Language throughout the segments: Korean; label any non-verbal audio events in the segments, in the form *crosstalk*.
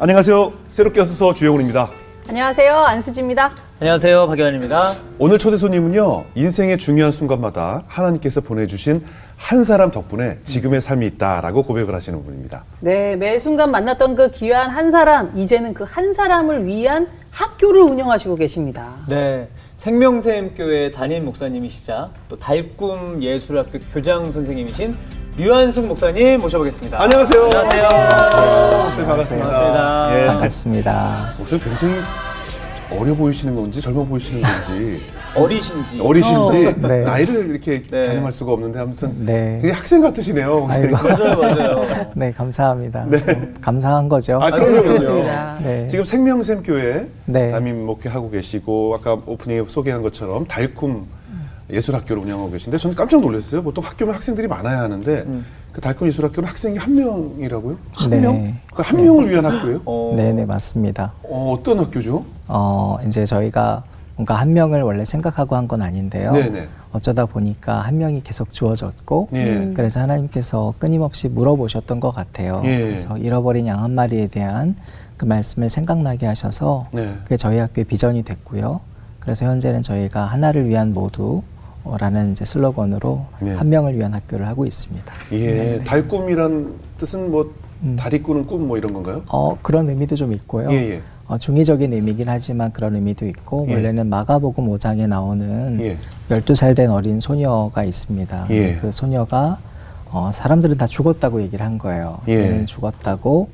안녕하세요. 새롭게 와서 주영훈입니다. 안녕하세요. 안수지입니다. 안녕하세요. 박연입니다. 오늘 초대 손님은요. 인생의 중요한 순간마다 하나님께서 보내주신 한 사람 덕분에 지금의 삶이 있다라고 고백을 하시는 분입니다. 네, 매 순간 만났던 그 귀한 한 사람, 이제는 그 한 사람을 위한 학교를 운영하시고 계십니다. 네. 생명샘교회 담임 목사님이시자 또 달꿈 예술학교 교장 선생님이신 류한숙 목사님 모셔보겠습니다. 안녕하세요. 안녕하세요. 목사님 반갑습니다. 반갑습니다. 예. 반갑습니다. 목사님 굉장히 어려 보이시는 건지 젊어 보이시는 건지 *laughs* 어리신지. 어리신지 어. 네. 나이를 이렇게 네. 가늠할 수가 없는데 아무튼 네. 되게 학생 같으시네요. 아이고. 맞아요, 맞아요. 네, 감사합니다. 감사한 거죠. 아, 그럼요, 그렇습니다. 그럼요. 네. 지금 생명샘 교회 네. 담임 목회 하고 계시고 아까 오프닝에 소개한 것처럼 달꿈 예술학교를 운영하고 계신데 저는 깜짝 놀랐어요. 보통 학교면 학생들이 많아야 하는데 그 달꿈 예술학교는 학생이 한 명이라고요? 한 네. 명? 그러니까 한 명을 위한 학교예요? 어, 네, 네, 맞습니다. 어, 어떤 학교죠? 어, 이제 저희가 뭔가 한 명을 원래 생각하고 한 건 아닌데요. 네네. 어쩌다 보니까 한 명이 계속 주어졌고, 예. 그래서 하나님께서 끊임없이 물어보셨던 것 같아요. 예. 그래서 잃어버린 양 한 마리에 대한 그 말씀을 생각나게 하셔서 네. 그게 저희 학교의 비전이 됐고요. 그래서 현재는 저희가 하나를 위한 모두 라는 이제 슬로건으로 네. 한 명을 위한 학교를 하고 있습니다. 예. 달꿈이란 뜻은 뭐 음. 다리 꾸는 꿈 뭐 이런 건가요? 어, 그런 의미도 좀 있고요. 예, 예. 어, 중의적인 의미긴 하지만 그런 의미도 있고 예. 원래는 마가복음 5장에 나오는 예. 12살 된 어린 소녀가 있습니다. 예. 그 소녀가 어, 사람들은 다 죽었다고 얘기를 한 거예요. 예. 얘는 죽었다고.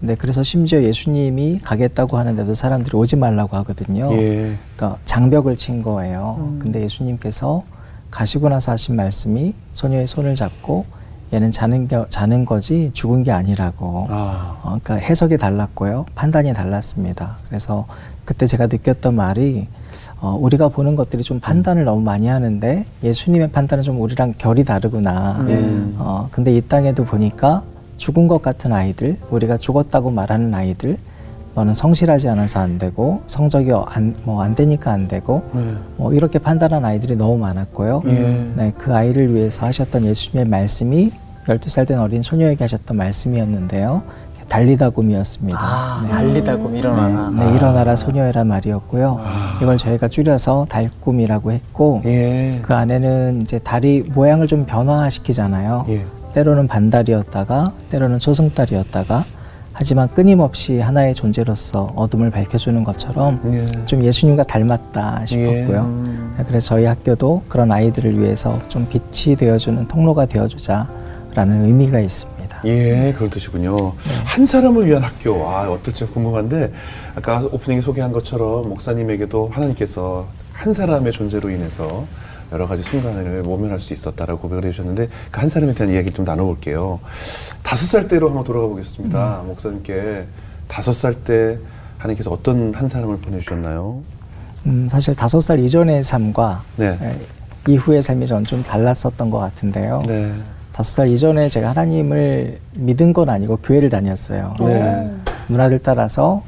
근데 그래서 심지어 예수님이 가겠다고 하는데도 사람들이 오지 말라고 하거든요. 예. 그러니까 장벽을 친 거예요. 음. 근데 예수님께서 가시고 나서 하신 말씀이 소녀의 손을 잡고 얘는 자는 게, 자는 거지 죽은 게 아니라고. 아. 어, 그러니까 해석이 달랐고요. 판단이 달랐습니다. 그래서 그때 제가 느꼈던 말이 어, 우리가 보는 것들이 좀 판단을 너무 많이 하는데 예수님의 판단은 좀 우리랑 결이 다르구나. 음. 어, 근데 이 땅에도 보니까 죽은 것 같은 아이들, 우리가 죽었다고 말하는 아이들, 너는 성실하지 않아서 안 되고 성적이 안, 뭐 안 되니까 안 되고 네. 뭐 이렇게 판단한 아이들이 너무 많았고요. 예. 네, 그 아이를 위해서 하셨던 예수님의 말씀이 12살 된 어린 소녀에게 하셨던 말씀이었는데요. 달리다곰이었습니다. 아, 네. 달리다고 일어나라. 네, 일어나라 소녀여란 말이었고요. 이걸 저희가 줄여서 달꿈이라고 했고 예. 그 안에는 이제 다리 모양을 좀 변화시키잖아요. 예. 때로는 반달이었다가 때로는 초승달이었다가 하지만 끊임없이 하나의 존재로서 어둠을 밝혀주는 것처럼 예. 좀 예수님과 닮았다 싶었고요. 음. 그래서 저희 학교도 그런 아이들을 위해서 좀 빛이 되어주는 통로가 되어주자라는 의미가 있습니다. 예, 그런 뜻이군요. 한 사람을 위한 학교, 아, 어떨지 궁금한데, 아까 오프닝에 소개한 것처럼 목사님에게도 하나님께서 한 사람의 존재로 인해서 여러 가지 순간을 모면할 수 있었다라고 고백을 해주셨는데, 그 한 사람에 대한 이야기 좀 나눠볼게요. 다섯 살 때로 한번 돌아가 보겠습니다. 목사님께 다섯 살 때 하나님께서 어떤 한 사람을 보내주셨나요? 음, 사실 다섯 살 이전의 삶과 네. 에, 이후의 삶이 저는 좀 달랐었던 것 같은데요. 네. 다섯 살 이전에 제가 하나님을 믿은 건 아니고 교회를 다녔어요. 네. 누나들 따라서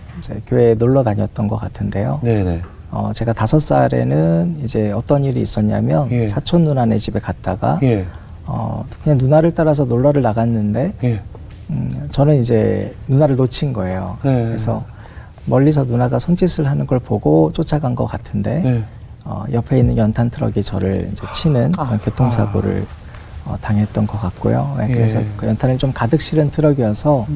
교회에 놀러 다녔던 것 같은데요. 네네. 어, 제가 다섯 살에는 이제 어떤 일이 있었냐면 예. 사촌 누나네 집에 갔다가 예. 어, 그냥 누나를 따라서 놀러를 나갔는데 예. 음, 저는 이제 누나를 놓친 거예요. 네. 그래서 멀리서 누나가 손짓을 하는 걸 보고 쫓아간 것 같은데 네. 어, 옆에 있는 연탄 트럭이 저를 이제 치는 그런 교통사고를 어, 당했던 것 같고요. 네, 아. 예. 그래서 그 연탄을 좀 가득 실은 트럭이어서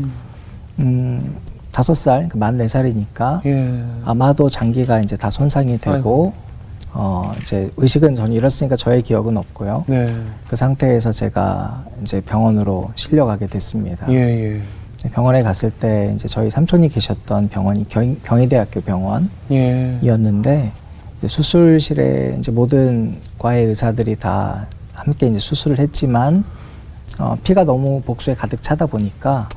음, 다섯 살, 그 만 네 살이니까 예. 아마도 장기가 이제 다 손상이 되고 어, 이제 의식은 전혀 잃었으니까 저의 기억은 없고요. 네. 그 상태에서 제가 이제 병원으로 실려가게 됐습니다. 예, 예. 병원에 갔을 때 이제 저희 삼촌이 계셨던 병원이 경, 경희대학교 병원이었는데 예. 이제 수술실에 이제 모든 과의 의사들이 다 함께 이제 수술을 했지만 어, 피가 너무 복수에 가득 차다 보니까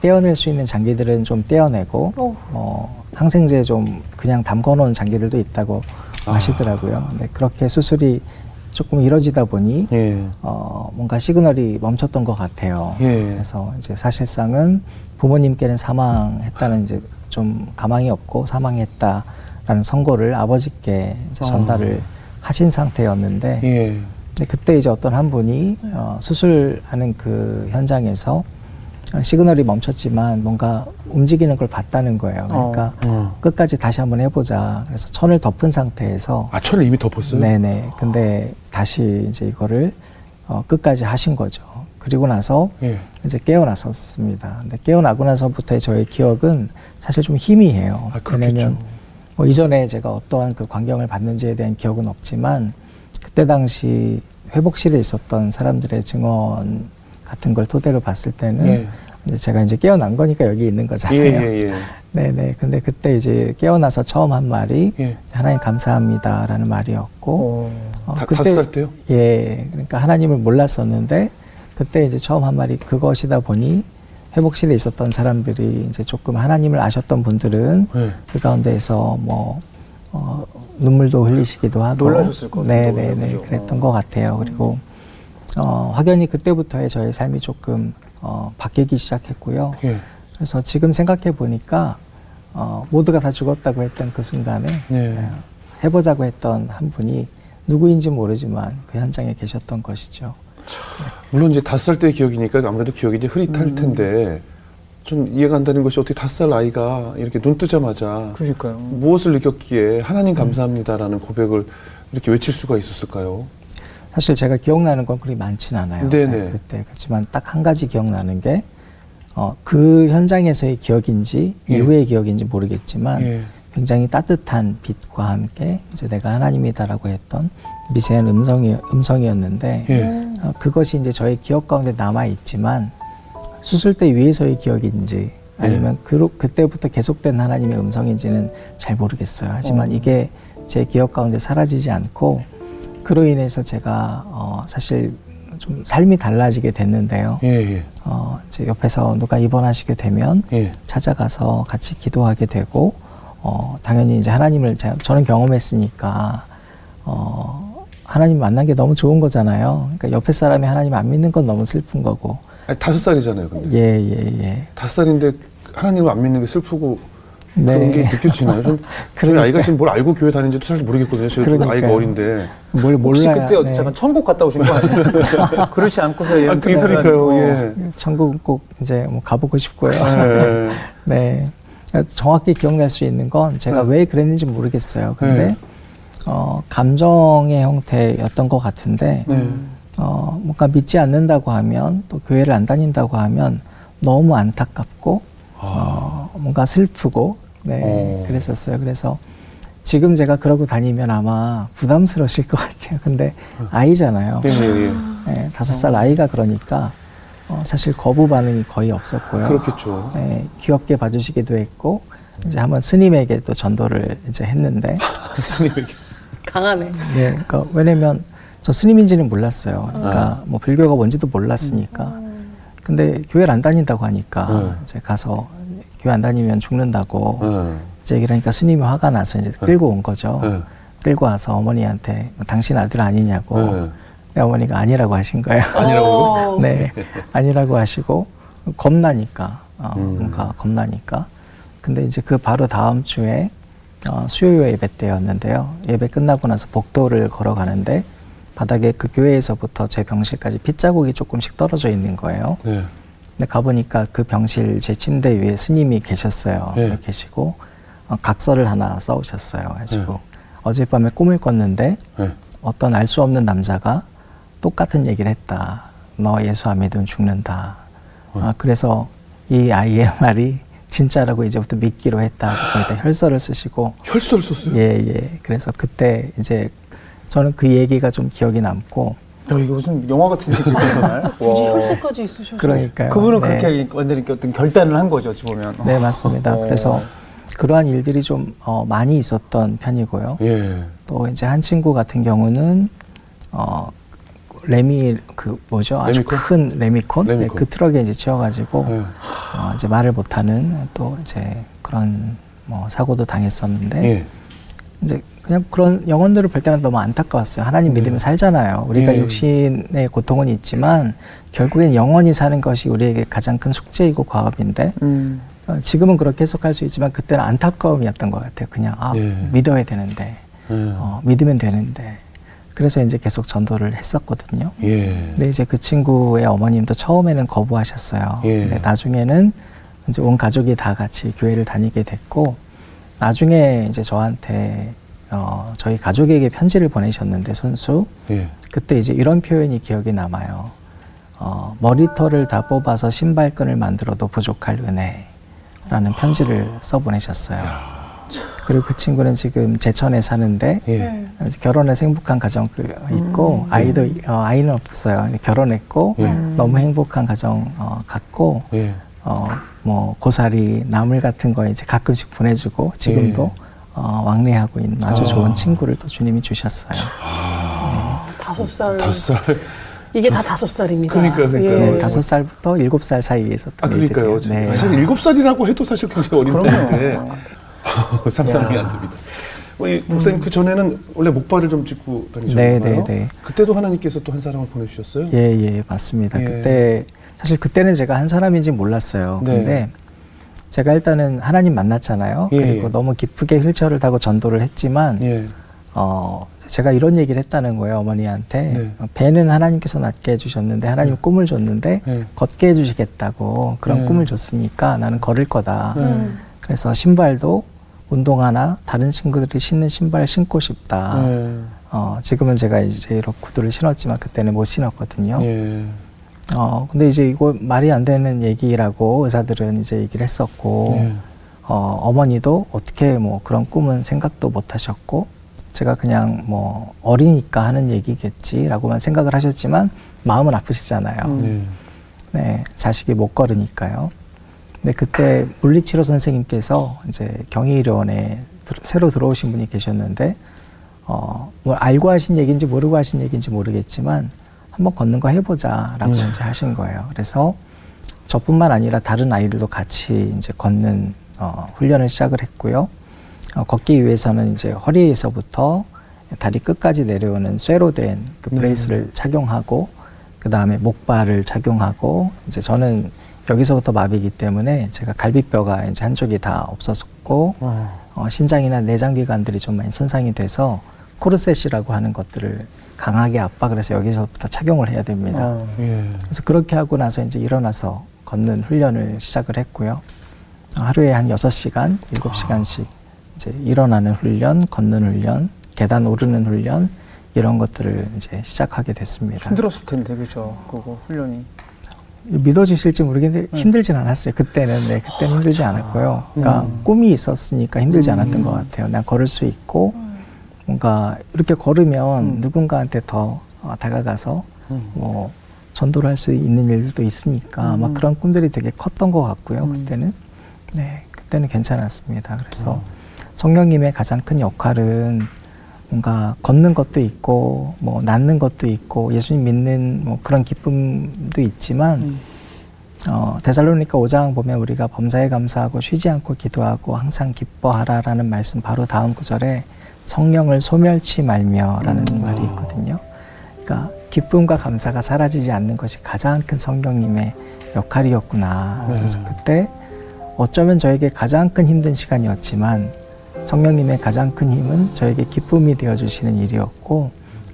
떼어낼 수 있는 장기들은 좀 떼어내고 어. 어, 항생제 좀 그냥 담궈놓은 장기들도 있다고 아. 하시더라고요. 근데 그렇게 수술이 조금 이뤄지다 보니 예. 어, 뭔가 시그널이 멈췄던 것 같아요. 예. 그래서 이제 사실상은 부모님께는 사망했다는 이제 좀 가망이 없고 사망했다라는 선고를 아버지께 이제 아. 전달을 하신 상태였는데 예. 근데 그때 이제 어떤 한 분이 어, 수술하는 그 현장에서 어, 시그널이 멈췄지만 뭔가 움직이는 걸 봤다는 거예요. 그러니까 어. 끝까지 다시 한번 해보자. 그래서 천을 덮은 상태에서 아, 천을 이미 덮었어요? 네네. 근데 다시 이제 이거를 어, 끝까지 하신 거죠. 그리고 나서 예. 이제 깨어났었습니다. 근데 깨어나고 나서부터의 저의 기억은 사실 좀 희미해요. 아. 왜냐면 뭐 이전에 제가 어떠한 그 광경을 봤는지에 대한 기억은 없지만 그때 당시 회복실에 있었던 사람들의 증언 같은 걸 토대로 봤을 때는 네. 이제 제가 이제 깨어난 거니까 여기 있는 예, 거잖아요. 예, 예. 네네. 근데 그때 이제 깨어나서 처음 한 말이 예. 하나님 감사합니다라는 말이었고 어. 어, 다, 다섯 살 때요? 예, 그러니까 하나님을 몰랐었는데 그때 이제 처음 한 말이 그것이다 보니 회복실에 있었던 사람들이 이제 조금 하나님을 아셨던 분들은 예. 그 가운데에서 뭐 어, 눈물도 흘리시기도 하고 놀라셨을 것 같아요. 네네네? 그랬던 어. 것 같아요. 그리고 어, 확연히 그때부터의 저의 삶이 조금 어, 바뀌기 시작했고요. 예. 그래서 지금 생각해 보니까 어, 모두가 다 죽었다고 했던 그 순간에 네. 어, 해보자고 했던 한 분이 누구인지 모르지만 그 현장에 계셨던 것이죠. 물론 이제 다섯 살 때 기억이니까 아무래도 기억이 이제 흐릿할 음. 텐데 좀 이해가 안 되는 것이 어떻게 다섯 살 아이가 이렇게 눈 뜨자마자 그러니까요. 무엇을 느꼈기에 하나님 감사합니다라는 고백을 이렇게 외칠 수가 있었을까요? 사실 제가 기억나는 건 그리 많진 않아요. 네네. 네, 그때 그렇지만 딱 한 가지 기억나는 게 어, 그 현장에서의 기억인지 예. 이후의 기억인지 모르겠지만 예. 굉장히 따뜻한 빛과 함께 이제 내가 하나님이다라고 했던 미세한 음성이 음성이었는데 예. 어, 그것이 이제 저의 기억 가운데 남아 있지만 수술대 위에서의 기억인지 아니면 그, 그때부터 계속된 하나님의 음성인지는 잘 모르겠어요. 하지만 어. 이게 제 기억 가운데 사라지지 않고 그로 인해서 제가 어, 사실 좀 삶이 달라지게 됐는데요. 예. 예. 어, 제 옆에서 누가 입원하시게 되면 예. 찾아가서 같이 기도하게 되고 어, 당연히 이제 하나님을 제- 저는 경험했으니까 어, 하나님 만난 게 너무 좋은 거잖아요. 그러니까 옆에 사람이 하나님 안 믿는 건 너무 슬픈 거고. 아니, 다섯 살이잖아요, 근데. 예, 예, 예. 다섯 살인데 하나님을 안 믿는 게 슬프고 그런 게 네. 느껴지나요? 전 *laughs* 저희. 아이가 지금 뭘 알고 교회 다니는지도 사실 모르겠거든요. 제가 그러니까요. 아이가 어린데. 뭘 혹시 몰라요. 그때 어디 네. 잠깐 천국 갔다 오신 거 아니에요? *laughs* 그렇지 않고서 아, 그게 들면 그러니까요. 어, 예. 천국 꼭 이제 뭐 가보고 싶고요. 예. 네. 그러니까 *laughs* 정확히 기억날 수 있는 건 제가 네. 왜 그랬는지 모르겠어요. 근데 네. 어, 감정의 형태였던 것 같은데 네. 어, 뭔가 믿지 않는다고 하면 또 교회를 안 다닌다고 하면 너무 안타깝고 어, 뭔가 슬프고 네 어. 그랬었어요. 그래서 지금 제가 그러고 다니면 아마 부담스러우실 것 같아요. 근데 아이잖아요. 네, 네, 예. 네, 다섯 살 아이가 그러니까 어, 사실 거부 반응이 거의 없었고요. 그렇겠죠. 네, 귀엽게 봐주시기도 했고 이제 한번 스님에게 또 전도를 이제 했는데 *laughs* 스님에게. 강하네. 예, 그러니까 왜냐면 저 스님인지는 몰랐어요. 그러니까 아. 뭐 불교가 뭔지도 몰랐으니까. 근데 교회를 안 다닌다고 하니까 네. 이제 가서 교회 안 다니면 죽는다고 예. 이제 그러니까 스님이 화가 나서 이제 끌고 온 거죠. 예. 끌고 와서 어머니한테 당신 아들 아니냐고. 예. 근데 어머니가 아니라고 하신 거예요. *laughs* 아니라고 어. *laughs* 네, 아니라고 하시고 겁나니까 어, 음. 뭔가 겁나니까. 근데 이제 그 바로 다음 주에 어, 수요 예배 때였는데요. 예배 끝나고 나서 복도를 걸어가는데 바닥에 그 교회에서부터 제 병실까지 핏자국이 조금씩 떨어져 있는 거예요. 네. 근데 가보니까 그 병실 제 침대 위에 스님이 계셨어요. 네. 계시고 어, 각서를 하나 써오셨어요. 가지고 네. 어젯밤에 꿈을 꿨는데 예. 어떤 알 수 없는 남자가 똑같은 얘기를 했다. 너 예수 안 믿으면 죽는다. 어. 아, 그래서 이 아이의 *laughs* 말이 진짜라고 이제부터 믿기로 했다. 거기다 혈서를 쓰시고 혈서를 썼어요? 예, 예. 그래서 그때 이제 저는 그 얘기가 좀 기억이 남고 야, 이게 무슨 영화 같은 정말. *laughs* 굳이 와. 혈서까지 있으셔서. 그러니까요. 그분은 네. 그렇게 완전히 이렇게 어떤 결단을 한 거죠, 어찌 보면. 네, 맞습니다. 어. 그래서 그러한 일들이 좀 어, 많이 있었던 편이고요. 예. 또 이제 한 친구 같은 경우는 어 레미 그 뭐죠 아주 레미콘? 큰 레미콘, 네, 레미콘. 그 트럭에 이제 치여가지고 예. 어, 이제 말을 못하는 또 이제 그런 뭐 사고도 당했었는데 예. 이제 그냥 그런 영혼들을 볼 때마다 너무 안타까웠어요. 하나님 네. 믿으면 살잖아요. 우리가 예. 육신의 고통은 있지만 결국엔 영원히 사는 것이 우리에게 가장 큰 숙제이고 과업인데 음. 어, 지금은 그렇게 해석할 수 있지만 그때는 안타까움이었던 것 같아요. 그냥 아 예. 믿어야 되는데 예. 어, 믿으면 되는데 그래서 이제 계속 전도를 했었거든요. 예. 근데 이제 그 친구의 어머님도 처음에는 거부하셨어요. 예. 근데 나중에는 이제 온 가족이 다 같이 교회를 다니게 됐고 나중에 이제 저한테 어, 저희 가족에게 편지를 보내셨는데 손수 예. 그때 이제 이런 표현이 기억이 남아요. 어, 머리털을 다 뽑아서 신발끈을 만들어도 부족할 은혜라는 편지를 써 보내셨어요. 그리고 그 친구는 지금 제천에 사는데 예. 이제 결혼해서 행복한 가정 그 있고 아이도 어, 아이는 없어요. 결혼했고 예. 너무 행복한 가정 어, 갖고 예. 어, 뭐 고사리 나물 같은 거 이제 가끔씩 보내주고 지금도 어, 왕래하고 있는 아주 아. 좋은 친구를 또 주님이 주셨어요. 다섯 살. 다섯 살. 이게 다 다섯 살입니다. 그러니까, 그러니까요. 예. 네, 다섯 살부터 일곱 살 사이에 있었던 아, 그러니까요. 네. 사실 일곱 살이라고 해도 사실 굉장히 어린 그럼요. 때인데 상상이 *laughs* 안 됩니다. 우리 목사님 그 전에는 원래 목발을 좀 짚고 다니셨나요? 네, 네, 네. 그때도 하나님께서 또 한 사람을 보내주셨어요? 예, 예, 맞습니다. 예. 그때 사실 그때는 제가 한 사람인지 몰랐어요. 네. 근데 제가 일단은 하나님 만났잖아요. 예, 그리고 예. 너무 기쁘게 휠체어를 타고 전도를 했지만 예. 어, 제가 이런 얘기를 했다는 거예요, 어머니한테. 네. 어, 배는 하나님께서 낫게 해주셨는데, 하나님 꿈을 줬는데, 네. 걷게 해주시겠다고 그런 네. 꿈을 줬으니까 나는 걸을 거다. 음. 그래서 신발도 운동화나 다른 친구들이 신는 신발을 신고 싶다. 예. 어, 지금은 제가 이제 이런 구두를 신었지만 그때는 못 신었거든요. 예. 어, 근데 이제 이거 말이 안 되는 얘기라고 의사들은 이제 얘기를 했었고, 예. 어, 어머니도 어떻게 뭐 그런 꿈은 생각도 못 하셨고, 제가 그냥 뭐 어리니까 하는 얘기겠지라고만 생각을 하셨지만, 마음은 아프시잖아요. 음. 예. 네, 자식이 못 걸으니까요. 근데 그때 물리치료 선생님께서 이제 경희의료원에 들- 새로 들어오신 분이 계셨는데, 어, 뭐 알고 하신 얘기인지 모르고 하신 얘기인지 모르겠지만, 한번 걷는 거 해보자라고 음. 이제 하신 거예요. 그래서 저뿐만 아니라 다른 아이들도 같이 이제 걷는 어, 훈련을 시작을 했고요. 어, 걷기 위해서는 이제 허리에서부터 다리 끝까지 내려오는 쇠로 된그 네. 브레이스를 착용하고 그 다음에 목발을 착용하고 이제 저는 여기서부터 마비이기 때문에 제가 갈비뼈가 이제 한쪽이 다 없어졌고 어. 어, 신장이나 내장 기관들이 좀 많이 손상이 돼서 코르셋이라고 하는 것들을 강하게 압박을 해서 여기서부터 착용을 해야 됩니다. 어. 예. 그래서 그렇게 하고 나서 이제 일어나서 걷는 훈련을 시작을 했고요. 하루에 한 여섯 시간 일곱 시간씩 이제 일어나는 훈련, 걷는 훈련, 계단 오르는 훈련 이런 것들을 이제 시작하게 됐습니다. 힘들었을 텐데 그죠? 그거 훈련이. 믿어지실지 모르겠는데 힘들진 않았어요. 그때는 네, 그때는 힘들지 않았고요. 그러니까 꿈이 있었으니까 힘들지 않았던 것 같아요. 난 걸을 수 있고 뭔가 이렇게 걸으면 음. 누군가한테 더 어, 다가가서 음. 뭐 전도를 할 수 있는 일도 있으니까 아마 음. 그런 꿈들이 되게 컸던 것 같고요. 음. 그때는 네 그때는 괜찮았습니다. 그래서 어. 성령님의 가장 큰 역할은 뭔가 걷는 것도 있고 뭐 낫는 것도 있고 예수님 믿는 뭐 그런 기쁨도 있지만 음. 어, 데살로니가 5장 보면 우리가 범사에 감사하고 쉬지 않고 기도하고 항상 기뻐하라라는 말씀 바로 다음 구절에 성령을 소멸치 말며라는 음. 말이 있거든요. 그러니까 기쁨과 감사가 사라지지 않는 것이 가장 큰 성령님의 역할이었구나. 네. 그래서 그때 어쩌면 저에게 가장 큰 힘든 시간이었지만 성령님의 가장 큰 힘은 저에게 기쁨이 되어 주시는 일이었고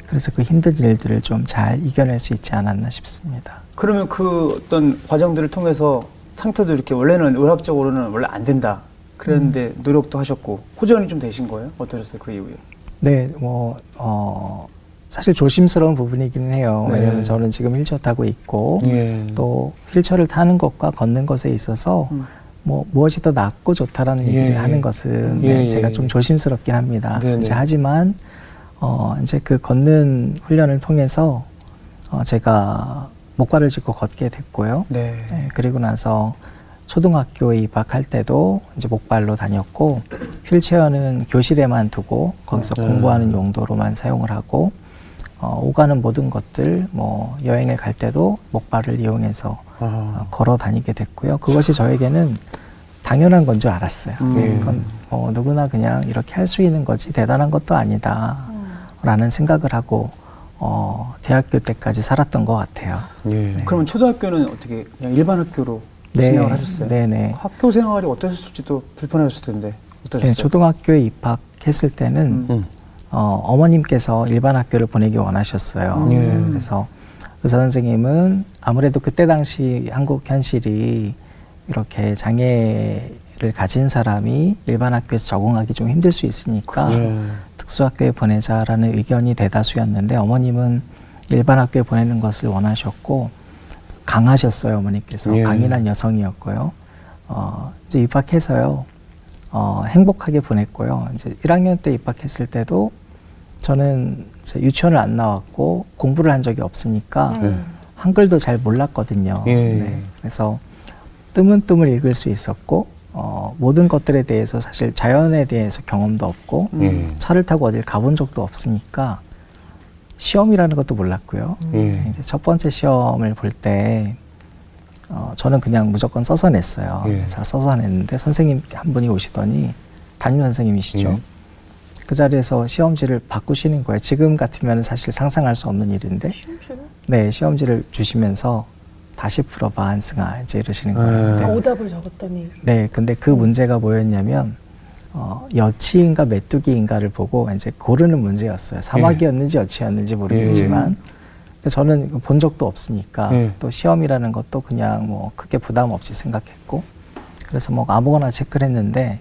그래서 그 힘든 일들을 좀 잘 이겨낼 수 있지 않았나 싶습니다. 그러면 그 어떤 과정들을 통해서 상태도 이렇게 원래는 의학적으로는 원래 안 된다. 그랬는데 노력도 하셨고 호전이 좀 되신 거예요? 어떠셨어요 그 이후에? 네, 뭐, 어, 사실 조심스러운 부분이기는 해요. 네. 왜냐하면 저는 지금 휠체어 타고 있고, 예. 또 휠체어를 타는 것과 걷는 것에 있어서, 음. 뭐, 무엇이 더 낫고 좋다라는 예. 얘기를 하는 것은 예, 네, 예. 제가 좀 조심스럽긴 합니다. 네, 이제 네. 하지만, 어, 이제 그 걷는 훈련을 통해서, 어, 제가 목발을 짚고 걷게 됐고요. 네. 네, 그리고 나서 초등학교에 입학할 때도 이제 목발로 다녔고 휠체어는 교실에만 두고 거기서 네. 공부하는 용도로만 사용을 하고 어, 오가는 모든 것들 뭐 여행을 갈 때도 목발을 이용해서 아. 어, 걸어 다니게 됐고요. 그것이 저에게는 당연한 건 줄 알았어요. 음. 그건 뭐 누구나 그냥 이렇게 할 수 있는 거지 대단한 것도 아니다라는 생각을 하고 어, 대학교 때까지 살았던 것 같아요. 예. 그러면 초등학교는 어떻게 그냥 일반 학교로 진행을 하셨어요? 네네. 학교 생활이 어떠셨을지도 불편하셨을 텐데 어떠셨어요? 네, 초등학교에 입학했을 때는 음. 음. 어, 어머님께서 일반 학교를 보내기 원하셨어요. 예. 그래서 의사 선생님은 아무래도 그때 당시 한국 현실이 이렇게 장애를 가진 사람이 일반 학교에서 적응하기 좀 힘들 수 있으니까 예. 특수학교에 보내자라는 의견이 대다수였는데 어머님은 일반 학교에 보내는 것을 원하셨고 강하셨어요 어머니께서 예. 강인한 여성이었고요. 어, 이제 입학해서요 어, 행복하게 보냈고요. 이제 1학년 때 입학했을 때도 저는 이제 유치원을 안 나왔고 공부를 한 적이 없으니까 네. 한글도 잘 몰랐거든요. 예. 네. 그래서 뜨문뜨문 읽을 수 있었고 어, 모든 것들에 대해서 사실 자연에 대해서 경험도 없고 예. 차를 타고 어딜 가본 적도 없으니까 시험이라는 것도 몰랐고요. 예. 이제 첫 번째 시험을 볼때 어, 저는 그냥 무조건 써서 냈어요. 예. 써서 냈는데 선생님 한 분이 오시더니 담임 선생님이시죠. 예. 그 자리에서 시험지를 바꾸시는 거예요. 지금 같으면 사실 상상할 수 없는 일인데, 네 시험지를 주시면서 다시 풀어봐 한승아 이제 이러시는 거예요. 아. 네. 오답을 적었더니 네, 근데 그 문제가 뭐였냐면 어, 여치인가 메뚜기인가를 보고 이제 고르는 문제였어요. 사막이었는지 여치였는지 모르겠지만 근데 저는 본 적도 없으니까 예. 또 시험이라는 것도 그냥 뭐 크게 부담 없이 생각했고 그래서 뭐 아무거나 체크를 했는데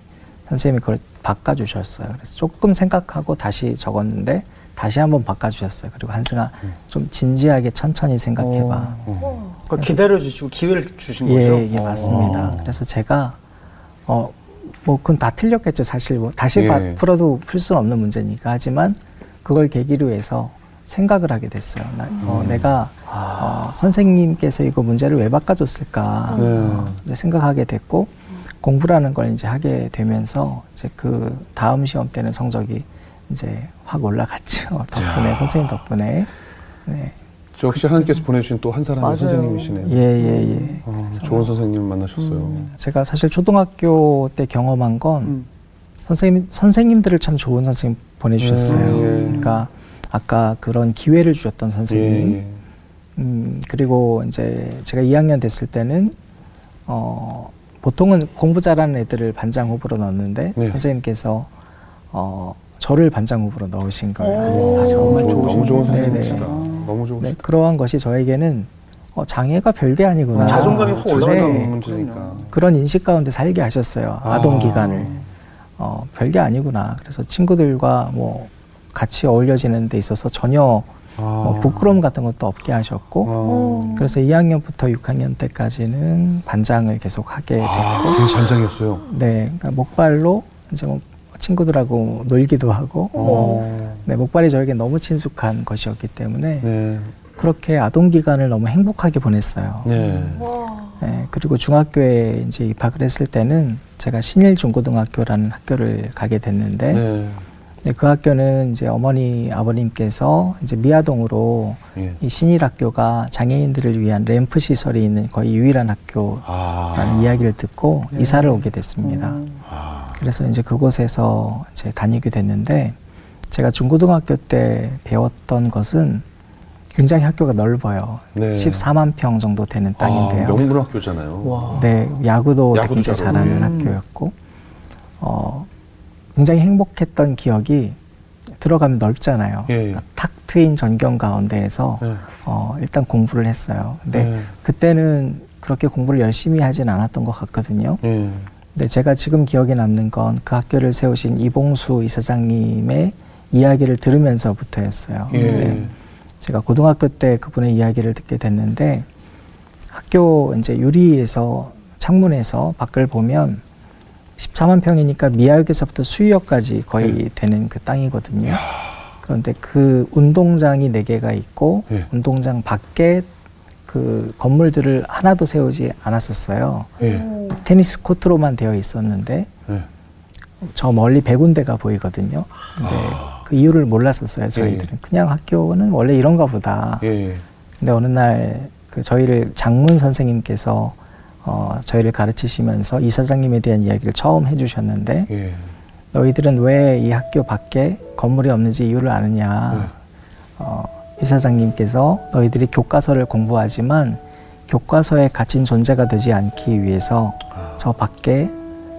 선생님이 그걸 바꿔주셨어요. 그래서 조금 생각하고 다시 적었는데 다시 한번 바꿔주셨어요. 그리고 한승아 좀 진지하게 천천히 생각해봐. 어. 그러니까 기다려 주시고 기회를 주신 예, 거죠. 예, 맞습니다. 어. 그래서 제가 어, 뭐 그건 다 틀렸겠죠. 사실 뭐 다시 예. 바- 풀어도 풀 수는 없는 문제니까 하지만 그걸 계기로 해서 생각을 하게 됐어요. 나, 어, 음. 내가 어, 선생님께서 이거 문제를 왜 바꿔줬을까 네. 어, 생각하게 됐고 공부라는 걸 이제 하게 되면서 이제 그 다음 시험 때는 성적이 이제 확 올라갔죠. 덕분에 선생님 덕분에 네. 저 혹시 하나님께서 보내주신 또 한 사람의 맞아요. 선생님이시네요. 예, 예, 예. 어, 좋은 선생님 만나셨어요. 제가 사실 초등학교 때 경험한 건 음. 선생님 선생님들을 참 좋은 선생님 보내주셨어요. 음, 예. 그러니까 아까 그런 기회를 주셨던 선생님, 예, 예. 음, 그리고 이제 제가 2학년 됐을 때는 어, 보통은 공부 잘하는 애들을 반장 후보로 넣었는데 네. 선생님께서 어, 저를 반장 후보로 넣으신 거예요. 오. 그래서 너무 좋은, 너무 좋은 네네. 선생님이시다. 너무 좋으시다. 네, 그러한 것이 저에게는 어, 장애가 별게 아니구나. 자존감이 확 올라가죠. 네. 문제니까. 그런 인식 가운데 살게 하셨어요. 아. 아동 기간을. 어, 별게 아니구나. 그래서 친구들과 뭐 같이 어울려지는 데 있어서 전혀 아. 뭐 부끄러움 같은 것도 없게 하셨고 아. 그래서 2학년부터 6학년 때까지는 반장을 계속 하게 됐고 아, 그게 반장이었어요. 네, 그러니까 목발로 이제 뭐 친구들하고 놀기도 하고 뭐 어. 네, 목발이 저에게 너무 친숙한 것이었기 때문에 네. 그렇게 아동 기간을 너무 행복하게 보냈어요. 네. 와. 네, 그리고 중학교에 이제 입학을 했을 때는 제가 신일 중고등학교라는 학교를 가게 됐는데 네. 네, 그 학교는 이제 어머니 아버님께서 이제 미아동으로 예. 이 신일 학교가 장애인들을 위한 램프 시설이 있는 거의 유일한 학교라는 아. 이야기를 듣고 이사를 오게 됐습니다. 아. 그래서 이제 그곳에서 이제 다니게 됐는데 제가 중고등학교 때 배웠던 것은 굉장히 학교가 넓어요. 네. 14만 평 정도 되는 땅인데요. 아, 명문 학교잖아요. 와. 네, 야구도 야구도 굉장히. 잘하는 음. 학교였고, 어, 굉장히 행복했던 기억이 들어가면 넓잖아요. 예, 예. 그러니까 탁 트인 전경 가운데에서 네. 어, 일단 공부를 했어요. 근데 네. 그때는 그렇게 공부를 열심히 하진 않았던 것 같거든요. 예. 근데 제가 지금 기억에 남는 건 그 학교를 세우신 이봉수 이사장님의 이야기를 들으면서부터였어요. 예. 근데 제가 고등학교 때 그분의 이야기를 듣게 됐는데 학교 이제 유리에서 창문에서 밖을 보면 14만 평이니까 미아역에서부터 수유역까지 거의 네. 되는 그 땅이거든요. 그런데 그 운동장이 네 개가 있고 예. 운동장 밖에 그 건물들을 하나도 세우지 않았었어요. 예. 오. 테니스 코트로만 되어 있었는데 예. 저 멀리 백운대가 보이거든요. 근데 그 이유를 몰랐었어요. 저희들은 그냥 학교는 원래 이런가 보다. 예. 근데 어느 날 그 저희를 장문 선생님께서 어, 저희를 가르치시면서 이사장님에 대한 이야기를 처음 해주셨는데 예. 너희들은 왜 이 학교 밖에 건물이 없는지 이유를 아느냐. 네. 어, 이사장님께서 너희들이 교과서를 공부하지만 교과서에 갇힌 존재가 되지 않기 위해서 아. 저 밖에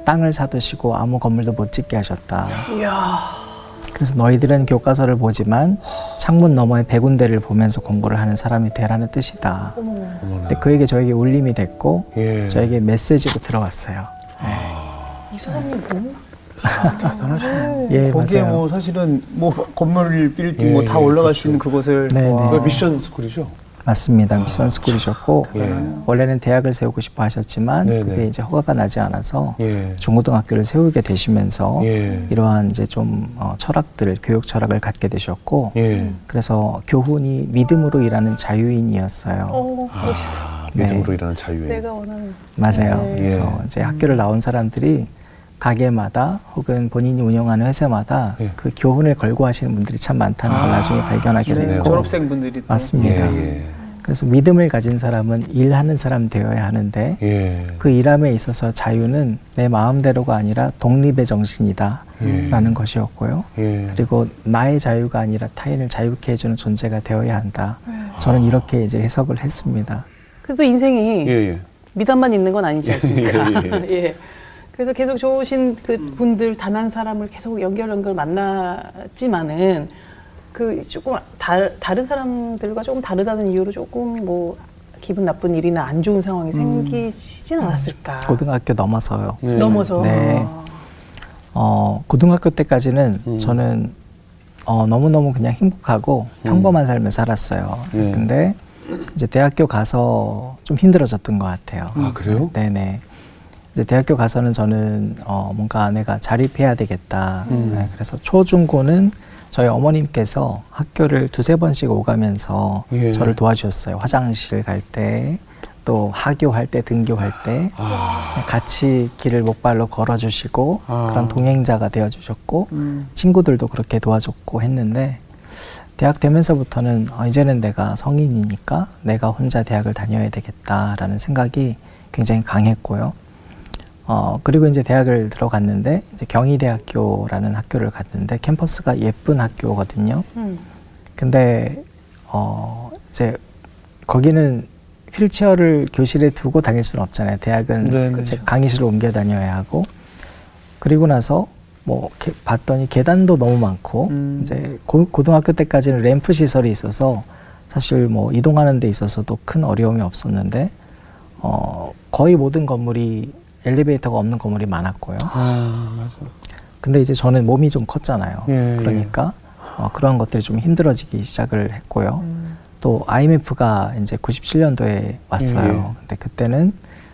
땅을 사두시고 아무 건물도 못 짓게 하셨다. 이야. 그래서 너희들은 교과서를 보지만 창문 너머의 백운대를 보면서 공부를 하는 사람이 되라는 뜻이다. 어머. 어머나. 근데 그에게 저에게 울림이 됐고 예. 저에게 메시지로 들어왔어요. 이 사람이 뭐? 대단하시네. 예, 거기에 맞아요. 뭐 사실은 뭐 건물 빌딩 뭐 예, 다 올라갈 수 그렇죠. 있는 그곳을 네, 와. 그 미션 스쿨이죠? 맞습니다. 미션 스쿨이셨고 예. 원래는 대학을 세우고 싶어 하셨지만 네네. 그게 이제 허가가 나지 않아서 예. 중고등학교를 세우게 되시면서 예. 이러한 이제 좀 어, 철학들, 교육 철학을 갖게 되셨고 예. 그래서 교훈이 믿음으로 일하는 자유인이었어요. 어, 멋있어. 아, 네. 믿음으로 일하는 자유인. 내가 원하는. 맞아요. 네. 그래서 예. 이제 학교를 나온 사람들이 가게마다 혹은 본인이 운영하는 회사마다 예. 그 교훈을 걸고 하시는 분들이 참 많다는 걸 나중에 발견하게 네, 됐고 졸업생분들이 또. 맞습니다. 예. 그래서 믿음을 가진 사람은 일하는 사람 되어야 하는데 예. 그 일함에 있어서 자유는 내 마음대로가 아니라 독립의 정신이다 예. 라는 것이었고요. 예. 그리고 나의 자유가 아니라 타인을 자유케 해주는 존재가 되어야 한다. 저는 이렇게 이제 해석을 했습니다. 그래도 인생이 예. 예. 미담만 있는 건 아니지 *laughs* 않습니까? 예, 예. 예. *laughs* 그래서 계속 좋으신 그 분들 단 한 사람을 계속 연결 연결 만났지만은 그 조금 다, 다른 사람들과 조금 다르다는 이유로 조금 뭐 기분 나쁜 일이나 안 좋은 상황이 생기시진 않았을까? 고등학교 넘어서요. 네. 넘어서. 네. 아. 어, 고등학교 때까지는 음. 저는 어, 너무너무 그냥 행복하고 평범한 삶을 살았어요. 네. 근데 이제 대학교 가서 좀 힘들어졌던 것 같아요. 아, 그래요? 네네. 이제 대학교 가서는 저는 어, 뭔가 내가 자립해야 되겠다. 음. 네, 그래서 초중고는 저희 어머님께서 학교를 두세 번씩 오가면서 예. 저를 도와주셨어요. 화장실 갈 때, 또 하교할 때, 등교할 때. 아. 같이 길을 목발로 걸어주시고 아. 그런 동행자가 되어주셨고 음. 친구들도 그렇게 도와줬고 했는데 대학 되면서부터는 어, 이제는 내가 성인이니까 내가 혼자 대학을 다녀야 되겠다라는 생각이 굉장히 강했고요. 어, 그리고 이제 대학을 들어갔는데 이제 경희대학교라는 학교를 갔는데 캠퍼스가 예쁜 학교거든요. 음. 근데 어 이제 거기는 휠체어를 교실에 두고 다닐 수는 없잖아요. 대학은 네네. 그 제- 강의실을 옮겨 다녀야 하고 그리고 나서 뭐 게- 봤더니 계단도 너무 많고 음. 이제 고, 고등학교 때까지는 램프 시설이 있어서 사실 뭐 이동하는 데 있어서도 큰 어려움이 없었는데 어 거의 모든 건물이 엘리베이터가 없는 건물이 많았고요. 아, 맞아. 근데 이제 저는 몸이 좀 컸잖아요. 예, 그러니까 어, 그런 것들이 좀 힘들어지기 시작을 했고요. 또 IMF가 이제 97년도에 왔어요. 예. 근데 그때는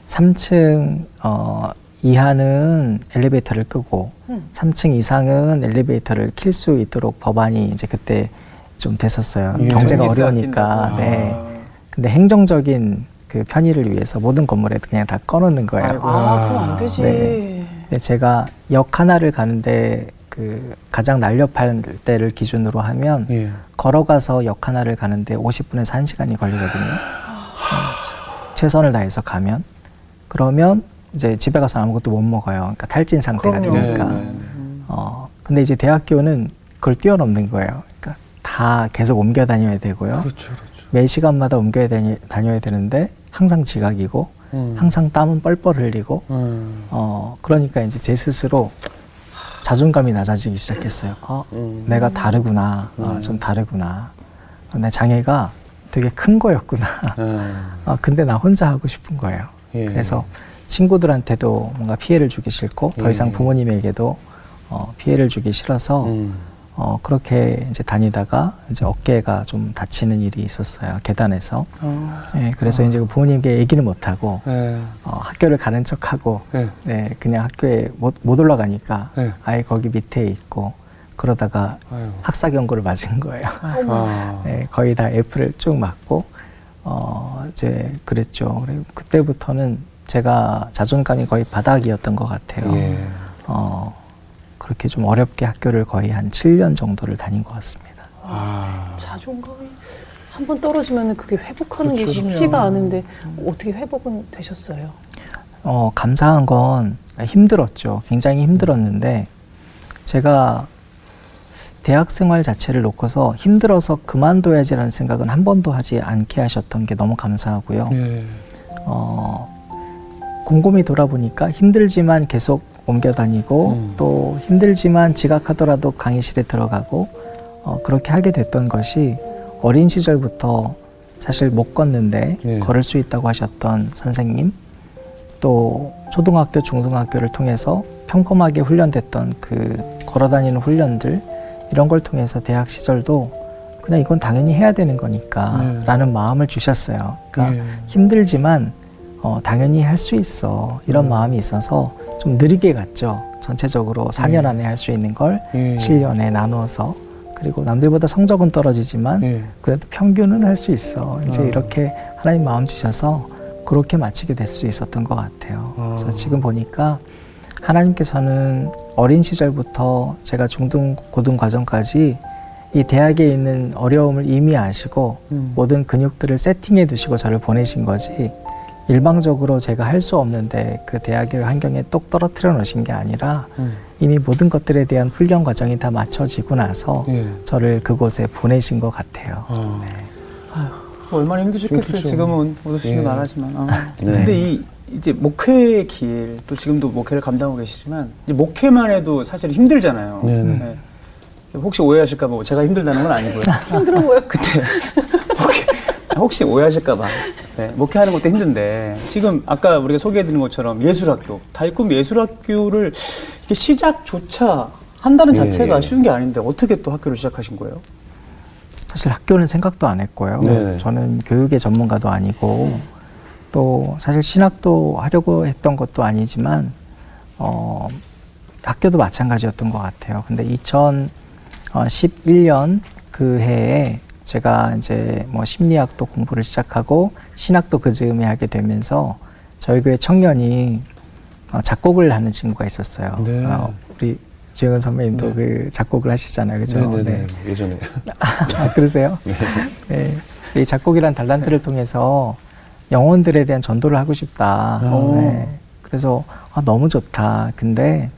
3층 어, 이하는 엘리베이터를 끄고 음. 3층 이상은 엘리베이터를 킬 수 있도록 법안이 이제 그때 좀 됐었어요. 예. 경제가 어려우니까. 네. 아. 근데 행정적인 그 편의를 위해서 모든 건물에 그냥 다 꺼놓는 거예요. 아이고. 아, 그럼 안 되지. 네. 근데 제가 역 하나를 가는데 그 가장 날렵할 때를 기준으로 하면 예. 걸어가서 역 하나를 가는데 50분에서 1시간이 걸리거든요. 네. 최선을 다해서 가면 그러면 이제 집에 가서 아무것도 못 먹어요. 그러니까 탈진 상태가 그럼요. 되니까. 네, 네, 네. 어, 근데 이제 대학교는 그걸 뛰어넘는 거예요. 그러니까 다 계속 옮겨 다녀야 되고요. 그렇죠, 그렇죠. 매 시간마다 옮겨 다녀, 다녀야 되는데 항상 지각이고 음. 항상 땀은 뻘뻘 흘리고 음. 어, 그러니까 이제 제 스스로 자존감이 낮아지기 시작했어요. 어, 음. 내가 다르구나. 어, 음. 좀 다르구나. 내 장애가 되게 큰 거였구나. 음. *laughs* 어, 근데 나 혼자 하고 싶은 거예요. 예. 그래서 친구들한테도 뭔가 피해를 주기 싫고 더 이상 예. 부모님에게도 어, 피해를 주기 싫어서 음. 어, 그렇게 이제 다니다가 이제 어깨가 좀 다치는 일이 있었어요. 계단에서. 아. 예, 그래서 이제 그 부모님께 얘기를 못 하고 예. 어, 학교를 가는 척하고 예. 네, 그냥 학교에 못, 못 올라가니까 네. 아예 거기 밑에 있고 그러다가 아유. 학사 경고를 맞은 거예요. 아. *laughs* 네, 거의 다 F를 쭉 맞고 어, 이제 그랬죠. 그리고 그때부터는 제가 자존감이 거의 바닥이었던 것 같아요. 예. 어, 그렇게 좀 어렵게 학교를 거의 한 7년 정도를 다닌 것 같습니다. 아. 자존감이 한 번 떨어지면 그게 회복하는 게 그렇죠. 쉽지가 않은데 어떻게 회복은 되셨어요? 어, 감사한 건 힘들었죠. 굉장히 힘들었는데 제가 대학 생활 자체를 놓고서 힘들어서 그만둬야지라는 생각은 한 번도 하지 않게 하셨던 게 너무 감사하고요. 예. 어, 곰곰이 돌아보니까 힘들지만 계속 옮겨 다니고 음. 또 힘들지만 지각하더라도 강의실에 들어가고 어, 그렇게 하게 됐던 것이 어린 시절부터 사실 못 걷는데 네. 걸을 수 있다고 하셨던 선생님 또 초등학교 중등학교를 통해서 평범하게 훈련됐던 그 걸어다니는 훈련들 이런 걸 통해서 대학 시절도 그냥 이건 당연히 해야 되는 거니까 네. 라는 마음을 주셨어요. 그러니까 예. 힘들지만 어, 당연히 할 수 있어 이런 음. 마음이 있어서 좀 느리게 갔죠. 전체적으로 4년 예. 안에 할 수 있는 걸 예. 7년에 나누어서 그리고 남들보다 성적은 떨어지지만 예. 그래도 평균은 할 수 있어. 이제 아. 이렇게 하나님 마음 주셔서 그렇게 마치게 될 수 있었던 것 같아요. 아. 그래서 지금 보니까 하나님께서는 어린 시절부터 제가 중등 고등 과정까지 이 대학에 있는 어려움을 이미 아시고 음. 모든 근육들을 세팅해 두시고 저를 보내신 거지 일방적으로 제가 할 수 없는데 그 대학의 환경에 똑 떨어뜨려 놓으신 게 아니라 음. 이미 모든 것들에 대한 훈련 과정이 다 맞춰지고 나서 예. 저를 그곳에 보내신 것 같아요. 아. 얼마나 힘드셨겠어요. 힘들죠. 지금은 웃으시면 예. 말하지만. 아. 네. 근데 이 이제 목회의 길, 또 지금도 목회를 감당하고 계시지만 이 목회만 해도 사실 힘들잖아요. 네 네. 혹시 오해하실까봐 뭐 제가 힘들다는 건 아니고요. *laughs* 힘들어 보여. 그때 목회, *laughs* 혹시 오해하실까봐 네, 목회하는 것도 힘든데 지금 아까 우리가 소개해드린 것처럼 예술학교, 달꿈 예술학교를 이게 시작조차 한다는 예, 자체가 예. 쉬운 게 아닌데 어떻게 또 학교를 시작하신 거예요? 사실 학교는 생각도 안 했고요. 네. 저는 교육의 전문가도 아니고 또 사실 신학도 하려고 했던 것도 아니지만 어, 학교도 마찬가지였던 것 같아요. 근데 2011년 그 해에 제가 이제 뭐 심리학도 공부를 시작하고 신학도 그 즈음에 하게 되면서 저희 교회 청년이 어, 작곡을 하는 친구가 있었어요. 네. 어, 우리 주영은 선배님도 네. 그 작곡을 하시잖아요, 그죠? 네네네. 예전에. *laughs* 아, 그러세요? *laughs* 네. 이 작곡이란 달란트를 통해서 영혼들에 대한 전도를 하고 싶다. 오. 네. 그래서 아, 너무 좋다. 근데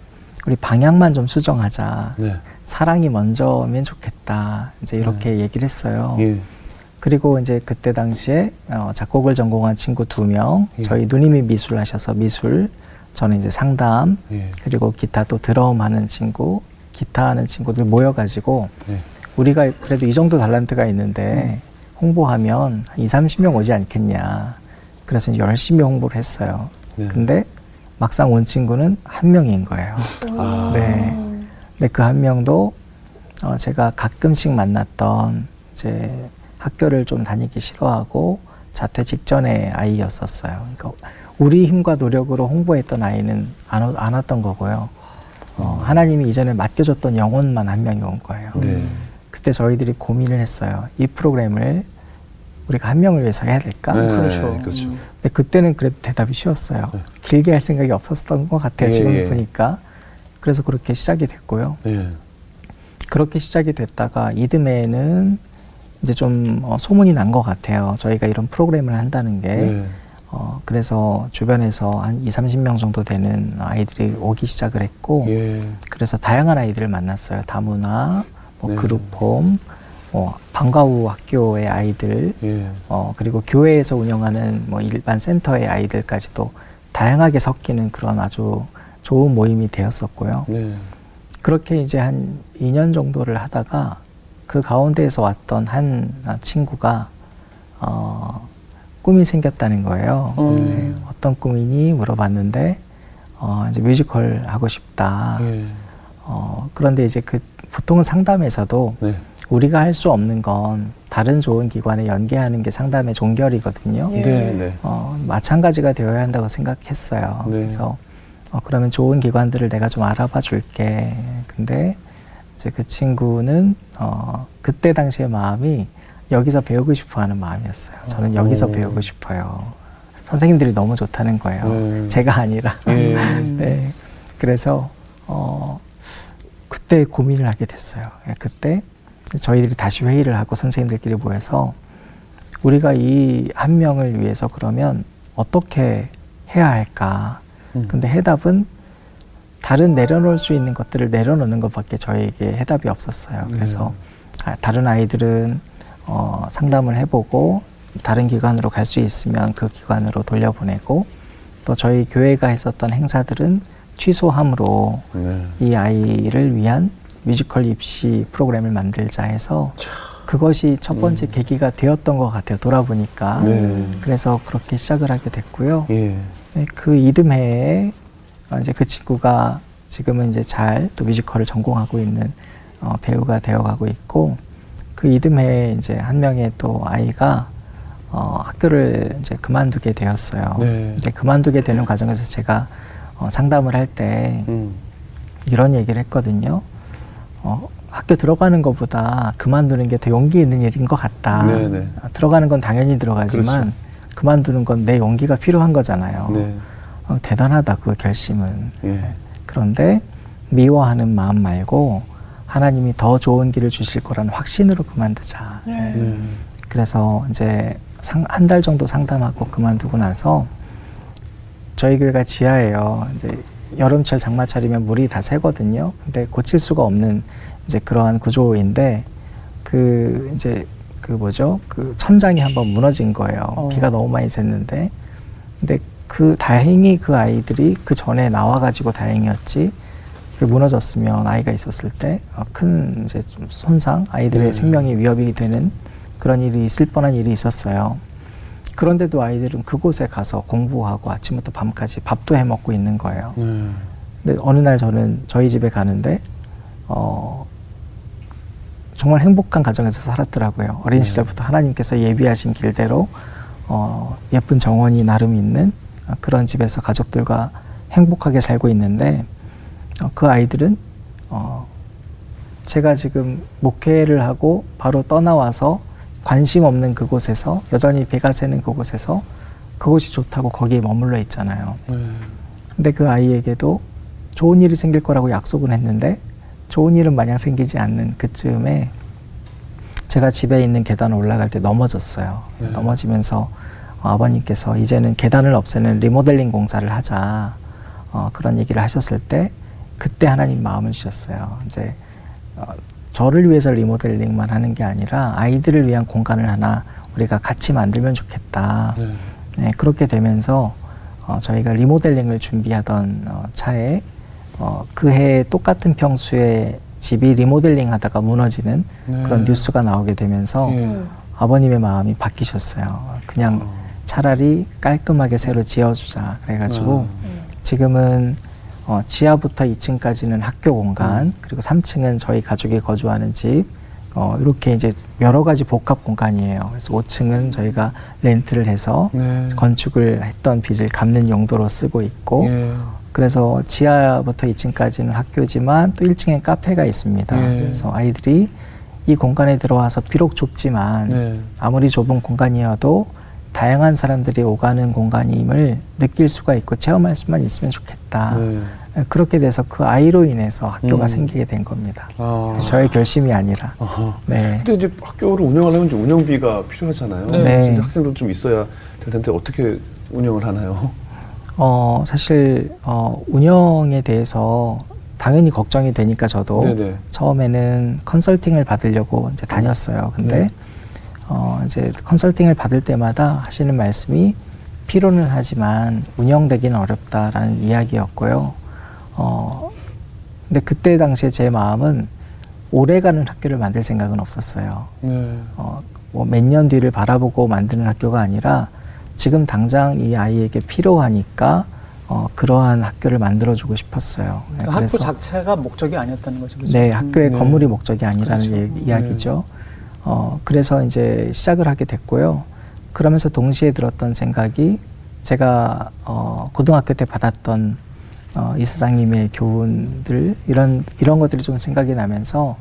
우리 방향만 좀 수정하자. 네. 사랑이 먼저면 좋겠다. 이제 이렇게 얘기를 했어요. 예. 그리고 이제 그때 당시에 어, 작곡을 전공한 친구 두 명, 예. 저희 누님이 미술 하셔서 미술, 저는 이제 상담, 예. 그리고 기타 또 드럼 하는 친구, 기타 하는 친구들 모여가지고 예. 우리가 그래도 이 정도 달란트가 있는데 홍보하면 한 2, 30명 오지 않겠냐. 그래서 이제 열심히 홍보를 했어요. 네. 근데 막상 온 친구는 한 명인 거예요. 아. 네. 근데 그 한 명도 어, 제가 가끔씩 만났던 이제 학교를 좀 다니기 싫어하고 자퇴 직전의 아이였었어요. 그러니까 우리 힘과 노력으로 홍보했던 아이는 안, 오- 안 왔던 거고요. 어, 하나님이 이전에 맡겨줬던 영혼만 한 명이 온 거예요. 네. 그때 저희들이 고민을 했어요. 이 프로그램을 우리가 한 명을 위해서 해야 될까? 네, 그렇죠. 그렇죠. 근데 그때는 그래도 대답이 쉬웠어요. 네. 길게 할 생각이 없었던 것 같아요. 예, 지금 예. 보니까. 그래서 그렇게 시작이 됐고요. 네. 그렇게 시작이 됐다가 이듬해에는 이제 좀 어, 소문이 난 것 같아요. 저희가 이런 프로그램을 한다는 게. 네. 어, 그래서 주변에서 한 2, 30명 정도 되는 아이들이 오기 시작을 했고, 예. 그래서 다양한 아이들을 만났어요. 다문화, 뭐 네. 그룹홈, 뭐 방과 후 학교의 아이들, 예. 어, 그리고 교회에서 운영하는 뭐 일반 센터의 아이들까지도 다양하게 섞이는 그런 아주 좋은 모임이 되었었고요. 네. 그렇게 이제 한 2년 정도를 하다가 그 가운데에서 왔던 한 친구가 어, 꿈이 생겼다는 거예요. 음. 네, 어떤 꿈이니 물어봤는데 어, 이제 뮤지컬 하고 싶다. 예. 어, 그런데 이제 그 보통은 상담에서도 네. 우리가 할 수 없는 건 다른 좋은 기관에 연계하는 게 상담의 종결이거든요. 예. 네. 네. 어, 마찬가지가 되어야 한다고 생각했어요. 네. 그래서 어, 그러면 좋은 기관들을 내가 좀 알아봐 줄게. 근데 이제 그 친구는 어, 그때 당시의 마음이 여기서 배우고 싶어 하는 마음이었어요. 저는 여기서 오. 배우고 싶어요. 선생님들이 너무 좋다는 거예요. 네. 제가 아니라. 예. *laughs* 네. 그래서 어, 그때 고민을 하게 됐어요. 예, 그때 저희들이 다시 회의를 하고 선생님들끼리 모여서 우리가 이 한 명을 위해서 그러면 어떻게 해야 할까? 음. 근데 해답은 다른 내려놓을 수 있는 것들을 내려놓는 것밖에 저에게 해답이 없었어요. 그래서 아, 다른 아이들은 어, 상담을 해보고 다른 기관으로 갈 수 있으면 그 기관으로 돌려보내고 또 저희 교회가 했었던 행사들은 취소함으로 네. 이 아이를 위한 뮤지컬 입시 프로그램을 만들자 해서 그것이 첫 번째 계기가 되었던 것 같아요. 돌아보니까. 네. 그래서 그렇게 시작을 하게 됐고요. 예. 네, 그 이듬해에 어, 이제 그 친구가 지금은 이제 잘 또 뮤지컬을 전공하고 있는 어, 배우가 되어가고 있고 그 이듬해에 이제 한 명의 또 아이가 어, 학교를 이제 그만두게 되었어요. 네. 이제 그만두게 되는 과정에서 제가 어, 상담을 할때 음. 이런 얘기를 했거든요. 어, 학교 들어가는 것보다 그만두는 게 더 용기 있는 일인 것 같다. 네네. 아, 들어가는 건 당연히 들어가지만 그만두는 건 내 용기가 필요한 거잖아요. 네. 어, 대단하다 그 결심은. 예. 그런데 미워하는 마음 말고 하나님이 더 좋은 길을 주실 거라는 확신으로 그만두자. 네. 네. 그래서 이제 한 달 정도 상담하고 그만두고 나서 저희 교회가 지하예요. 이제 여름철 장마철이면 물이 다 새거든요. 근데 고칠 수가 없는 이제 그러한 구조인데 그 이제 그 뭐죠? 그 천장이 한번 무너진 거예요. 어. 비가 너무 많이 샜는데 근데 그 다행히 그 아이들이 그 전에 나와가지고 다행이었지. 그 무너졌으면 아이가 있었을 때 큰 이제 좀 손상, 아이들의 네. 생명이 위협이 되는 그런 일이 있을 뻔한 일이 있었어요. 그런데도 아이들은 그곳에 가서 공부하고 아침부터 밤까지 밥도 해 먹고 있는 거예요. 네. 근데 어느 날 저는 저희 집에 가는데 어 정말 행복한 가정에서 살았더라고요. 어린 네. 시절부터 하나님께서 예비하신 길대로 어 예쁜 정원이 나름 있는 어, 그런 집에서 가족들과 행복하게 살고 있는데 어, 그 아이들은 어 제가 지금 목회를 하고 바로 떠나와서 관심 없는 그곳에서 여전히 비가 새는 그곳에서 그곳이 좋다고 거기에 머물러 있잖아요. 네. 근데 그 아이에게도 좋은 일이 생길 거라고 약속은 했는데 좋은 일은 마냥 생기지 않는 그쯤에 제가 집에 있는 계단을 올라갈 때 넘어졌어요. 네. 넘어지면서 어, 아버님께서 이제는 계단을 없애는 리모델링 공사를 하자 어, 그런 얘기를 하셨을 때 그때 하나님 마음을 주셨어요. 이제 어, 저를 위해서 리모델링만 하는 게 아니라 아이들을 위한 공간을 하나 우리가 같이 만들면 좋겠다. 네. 네, 그렇게 되면서 어, 저희가 리모델링을 준비하던 어, 차에 어, 그해 똑같은 평수의 집이 리모델링 하다가 무너지는 네. 그런 뉴스가 나오게 되면서 예. 아버님의 마음이 바뀌셨어요. 그냥 어. 차라리 깔끔하게 새로 지어주자. 그래가지고 어. 지금은 어, 지하부터 2층까지는 학교 공간, 음. 그리고 3층은 저희 가족이 거주하는 집, 어, 이렇게 이제 여러 가지 복합 공간이에요. 그래서 5층은 저희가 렌트를 해서 네. 건축을 했던 빚을 갚는 용도로 쓰고 있고, 예. 그래서 지하부터 2층까지는 학교지만 또 1층에 카페가 있습니다. 예. 그래서 아이들이 이 공간에 들어와서 비록 좁지만 네. 아무리 좁은 공간이어도 다양한 사람들이 오가는 공간임을 느낄 수가 있고 체험할 수만 있으면 좋겠다. 네. 그렇게 돼서 그 아이로 인해서 학교가 음. 생기게 된 겁니다. 아. 저의 결심이 아니라. 아하. 네. 근데 이제 학교를 운영하려면 이제 운영비가 필요하잖아요. 네. 학생들 좀 있어야 될 텐데 어떻게 운영을 하나요? 어, 사실, 어, 운영에 대해서 당연히 걱정이 되니까 저도 네네. 처음에는 컨설팅을 받으려고 이제 다녔어요. 근데, 네. 어, 이제 컨설팅을 받을 때마다 하시는 말씀이 필요는 하지만 운영되기는 어렵다라는 이야기였고요. 어, 근데 그때 당시에 제 마음은 오래가는 학교를 만들 생각은 없었어요. 네. 어, 뭐 몇 년 뒤를 바라보고 만드는 학교가 아니라 지금 당장 이 아이에게 필요하니까 어, 그러한 학교를 만들어주고 싶었어요. 네, 그 학교 자체가 목적이 아니었다는 거죠. 그죠? 네, 학교의 네. 건물이 목적이 아니라는 그렇죠. 얘기- 이야기죠. 어, 그래서 이제 시작을 하게 됐고요. 그러면서 동시에 들었던 생각이 제가 어, 고등학교 때 받았던 어, 이사장님의 교훈들 이런 이런 것들이 좀 생각이 나면서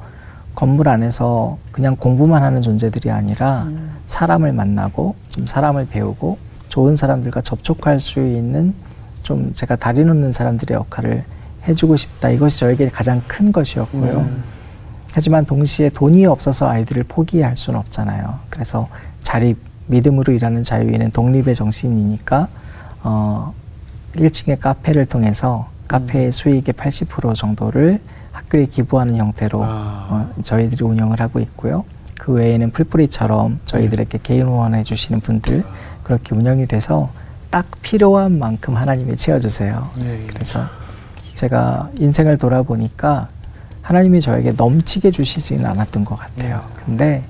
건물 안에서 그냥 공부만 하는 존재들이 아니라 음. 사람을 만나고 좀 사람을 배우고 좋은 사람들과 접촉할 수 있는 좀 제가 다리 놓는 사람들의 역할을 해주고 싶다. 이것이 저에게 가장 큰 것이었고요. 음. 하지만 동시에 돈이 없어서 아이들을 포기할 수는 없잖아요. 그래서 자립, 믿음으로 일하는 자유인은 독립의 정신이니까 어 1층의 카페를 통해서 카페의 수익의 80% 정도를 학교에 기부하는 형태로 아. 어, 저희들이 운영을 하고 있고요. 그 외에는 풀뿌리처럼 저희들에게 개인 후원해 주시는 분들 그렇게 운영이 돼서 딱 필요한 만큼 하나님이 채워주세요. 네. 그래서 제가 인생을 돌아보니까 하나님이 저에게 넘치게 주시지는 않았던 것 같아요. 근데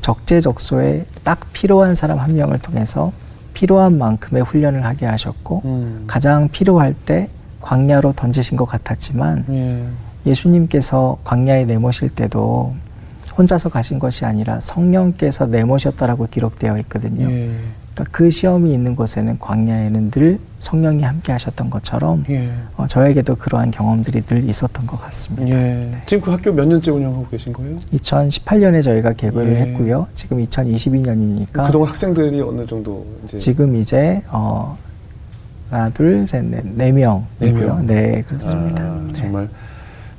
적재적소에 딱 필요한 사람 한 명을 통해서 필요한 만큼의 훈련을 하게 하셨고 음. 가장 필요할 때 광야로 던지신 것 같았지만 예. 예수님께서 광야에 내모실 때도 혼자서 가신 것이 아니라 성령께서 내모셨다라고 기록되어 있거든요. 예. 그러니까 그 시험이 있는 곳에는 광야에는 늘 성령이 함께 하셨던 것처럼 예. 어, 저에게도 그러한 경험들이 늘 있었던 것 같습니다. 예. 지금 그 학교 몇 년째 운영하고 계신 거예요? 2018년에 저희가 개교를 예. 했고요. 지금 2022년이니까 그동안 학생들이 어느 정도 이제 지금 이제 어, 하나, 둘, 셋, 넷, 네 명이고요. 네 명. 네, 그렇습니다. 아, 네. 정말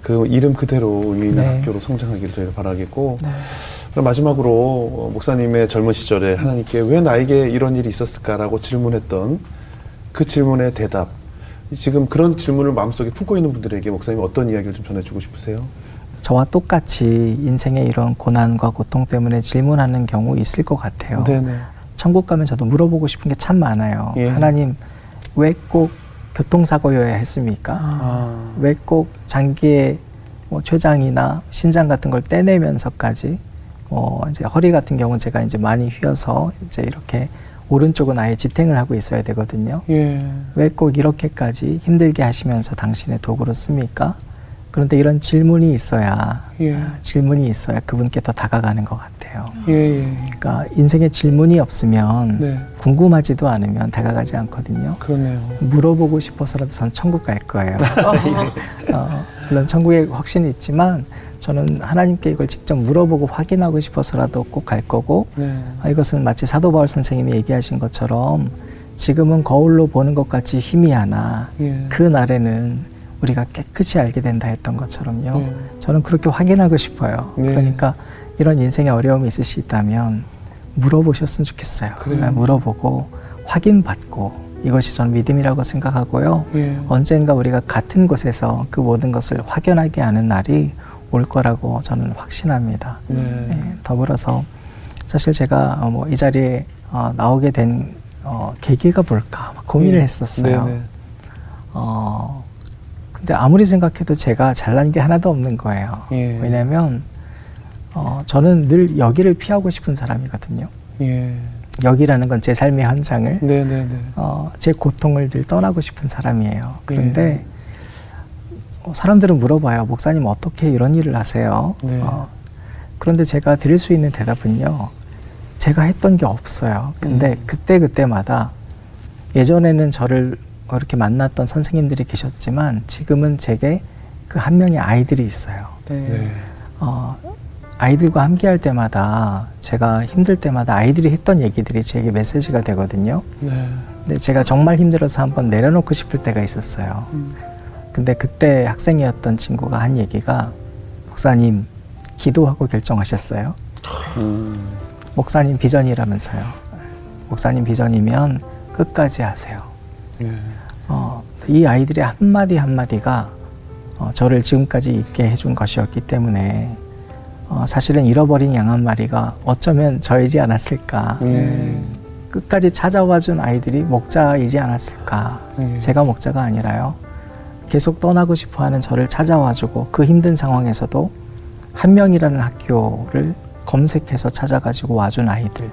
그 이름 그대로 의미 있는 네. 학교로 성장하기를 저희가 바라겠고 그럼 마지막으로 어, 목사님의 젊은 시절에 하나님께 왜 나에게 이런 일이 있었을까라고 질문했던 그 질문의 대답 지금 그런 질문을 마음속에 품고 있는 분들에게 목사님 어떤 이야기를 좀 전해주고 싶으세요? 저와 똑같이 인생의 이런 고난과 고통 때문에 질문하는 경우 있을 것 같아요. 네네. 천국 가면 저도 물어보고 싶은 게 참 많아요. 예. 하나님, 왜 꼭 교통사고여야 했습니까? 아, 왜꼭 장기의 뭐 췌장이나 신장 같은 걸 떼내면서까지 뭐 이제 허리 같은 경우는 제가 이제 많이 휘어서 이제 이렇게 오른쪽은 아예 지탱을 하고 있어야 되거든요. 예. 왜 꼭 이렇게까지 힘들게 하시면서 당신의 도구를 씁니까? 그런데 이런 질문이 있어야 예. 질문이 있어야 그분께 더 다가가는 것 같아요. 예. 예. 그러니까 인생에 질문이 없으면 네. 궁금하지도 않으면 다가가지 않거든요. 그러네요. 물어보고 싶어서라도 전 천국 갈 거예요. *laughs* 어, 물론 천국에 확신이 있지만 저는 하나님께 이걸 직접 물어보고 확인하고 싶어서라도 꼭 갈 거고 네. 아, 이것은 마치 사도 바울 선생님이 얘기하신 것처럼 지금은 거울로 보는 것 같이 희미하나 예. 그 날에는 우리가 깨끗이 알게 된다 했던 것처럼요. 네. 저는 그렇게 확인하고 싶어요. 네. 그러니까 이런 인생에 어려움이 있으시다면 물어보셨으면 좋겠어요. 그래요. 네, 물어보고 확인받고 이것이 저는 믿음이라고 생각하고요. 예. 언젠가 우리가 같은 곳에서 그 모든 것을 확연하게 아는 날이 올 거라고 저는 확신합니다. 네. 네, 더불어서 사실 제가 어, 뭐이 자리에 어, 나오게 된 어, 계기가 뭘까 막 고민을 예. 했었어요. 네네. 어, 근데 아무리 생각해도 제가 잘난 게 하나도 없는 거예요. 예. 왜냐하면 어, 저는 늘 여기를 피하고 싶은 사람이거든요. 예. 여기라는 건 제 삶의 현장을 네네네. 어, 제 고통을 늘 떠나고 싶은 사람이에요. 그런데 예. 어, 사람들은 물어봐요. 목사님 어떻게 이런 일을 하세요? 네. 어, 그런데 제가 드릴 수 있는 대답은요. 제가 했던 게 없어요. 근데 음. 그때 그때마다 예전에는 저를 이렇게 만났던 선생님들이 계셨지만 지금은 제게 그 한 명의 아이들이 있어요. 네. 어, 아이들과 함께 할 때마다 제가 힘들 때마다 아이들이 했던 얘기들이 제게 메시지가 되거든요. 네. 근데 제가 정말 힘들어서 한번 내려놓고 싶을 때가 있었어요. 음. 근데 그때 학생이었던 친구가 한 얘기가 목사님 기도하고 결정하셨어요. 음. 목사님 비전이라면서요. 목사님 비전이면 끝까지 하세요. 네. 어, 이 아이들의 한마디 한마디가 어, 저를 지금까지 있게 해준 것이었기 때문에 어, 사실은 잃어버린 양 한 마리가 어쩌면 저이지 않았을까. 네. 끝까지 찾아와 준 아이들이 목자이지 않았을까. 네. 제가 목자가 아니라요. 계속 떠나고 싶어 하는 저를 찾아와주고 그 힘든 상황에서도 한 명이라는 학교를 검색해서 찾아가지고 와준 아이들.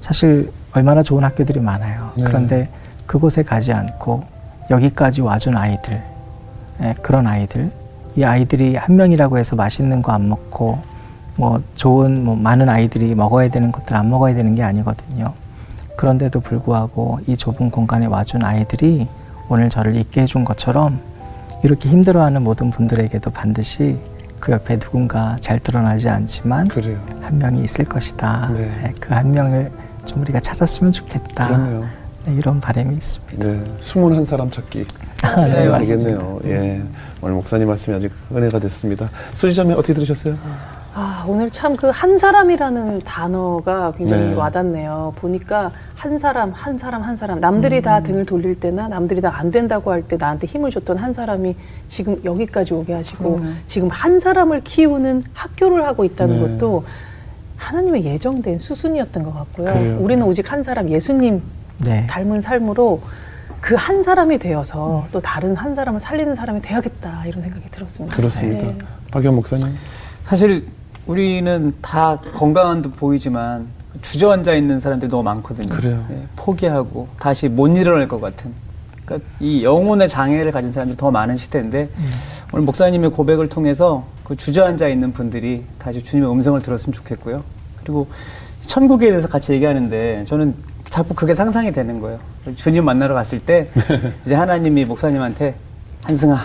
사실 얼마나 좋은 학교들이 많아요. 네. 그런데 그곳에 가지 않고 여기까지 와준 아이들. 예, 그런 아이들. 이 아이들이 한 명이라고 해서 맛있는 거 안 먹고 뭐 좋은 뭐 많은 아이들이 먹어야 되는 것들 안 먹어야 되는 게 아니거든요. 그런데도 불구하고 이 좁은 공간에 와준 아이들이 오늘 저를 있게 해준 것처럼 이렇게 힘들어하는 모든 분들에게도 반드시 그 옆에 누군가 잘 드러나지 않지만 그래요. 한 명이 있을 것이다. 네. 그한 명을 좀 우리가 찾았으면 좋겠다. 그러네요. 네, 이런 바람이 있습니다. 네. 숨은 한 사람 찾기. 아, 네. 되겠네요. 예. 오늘 목사님 말씀이 아주 은혜가 됐습니다. 수지자매 어떻게 들으셨어요? 아, 오늘 참 그 한 사람이라는 단어가 굉장히 네. 와닿네요. 보니까 한 사람, 한 사람, 한 사람. 남들이 다 등을 돌릴 때나 남들이 다 안 된다고 할 때 나한테 힘을 줬던 한 사람이 지금 여기까지 오게 하시고 지금 한 사람을 키우는 학교를 하고 있다는 네. 것도 하나님의 예정된 수순이었던 것 같고요. 그래요. 우리는 오직 한 사람, 예수님 네. 닮은 삶으로 그 한 사람이 되어서 또 다른 한 사람을 살리는 사람이 돼야겠다 이런 생각이 들었습니다. 그렇습니다. 네. 박영 목사님. 사실 우리는 다 건강한 듯 보이지만 주저앉아 있는 사람들이 너무 많거든요. 그래요. 예, 포기하고 다시 못 일어날 것 같은. 그러니까 이 영혼의 장애를 가진 사람들이 더 많은 시대인데 오늘 목사님의 고백을 통해서 그 주저앉아 있는 분들이 다시 주님의 음성을 들었으면 좋겠고요. 그리고 천국에 대해서 같이 얘기하는데 저는 자꾸 그게 상상이 되는 거예요. 주님 만나러 갔을 때 *laughs* 이제 하나님이 목사님한테 한승아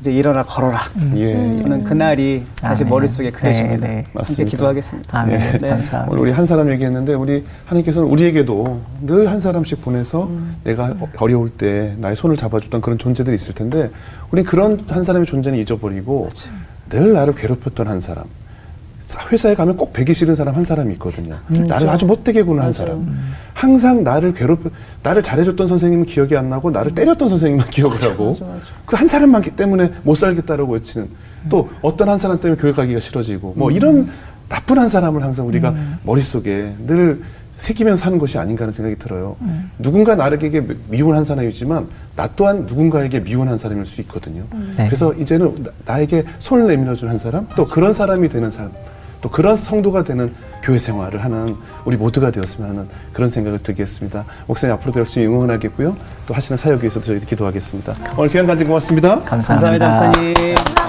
이제 일어나 걸어라. 예. 저는 그날이 다시 아멘. 머릿속에 그려집니다. 네, 네. 함께 맞습니다. 기도하겠습니다. 아멘. 네. 네. 감사합니다. 오늘 우리 한 사람 얘기했는데 우리 하나님께서는 우리에게도 늘 한 사람씩 보내서 내가 어려울 때 나의 손을 잡아주던 그런 존재들이 있을 텐데 우리 그런 한 사람의 존재는 잊어버리고 늘 나를 괴롭혔던 한 사람 회사에 가면 꼭 배기 싫은 사람 한 사람이 있거든요. 나를 아주 못되게 구는 한 사람. 항상 나를 괴롭 나를 잘해줬던 선생님은 기억이 안 나고 나를 때렸던 선생님만 기억을 하고 그 한 사람만 때문에 못 살겠다라고 외치는 또 어떤 한 사람 때문에 교회 가기가 싫어지고 뭐 이런 나쁜 한 사람을 항상 우리가 머릿속에 늘 새기면서 사는 것이 아닌가 하는 생각이 들어요. 누군가 나에게 미운 한 사람이지만 나 또한 누군가에게 미운 한 사람일 수 있거든요. 네. 그래서 이제는 나- 나에게 손을 내밀어 준 한 사람, 또 그런 사람이 되는 사람, 또 그런 성도가 되는 교회 생활을 하는 우리 모두가 되었으면 하는 그런 생각을 들게 했습니다. 목사님 앞으로도 열심히 응원하겠고요. 또 하시는 사역에 있어서 저희도 기도하겠습니다. 오늘 시간 가진 고맙습니다. 감사합니다. 감사합니다, 목사님.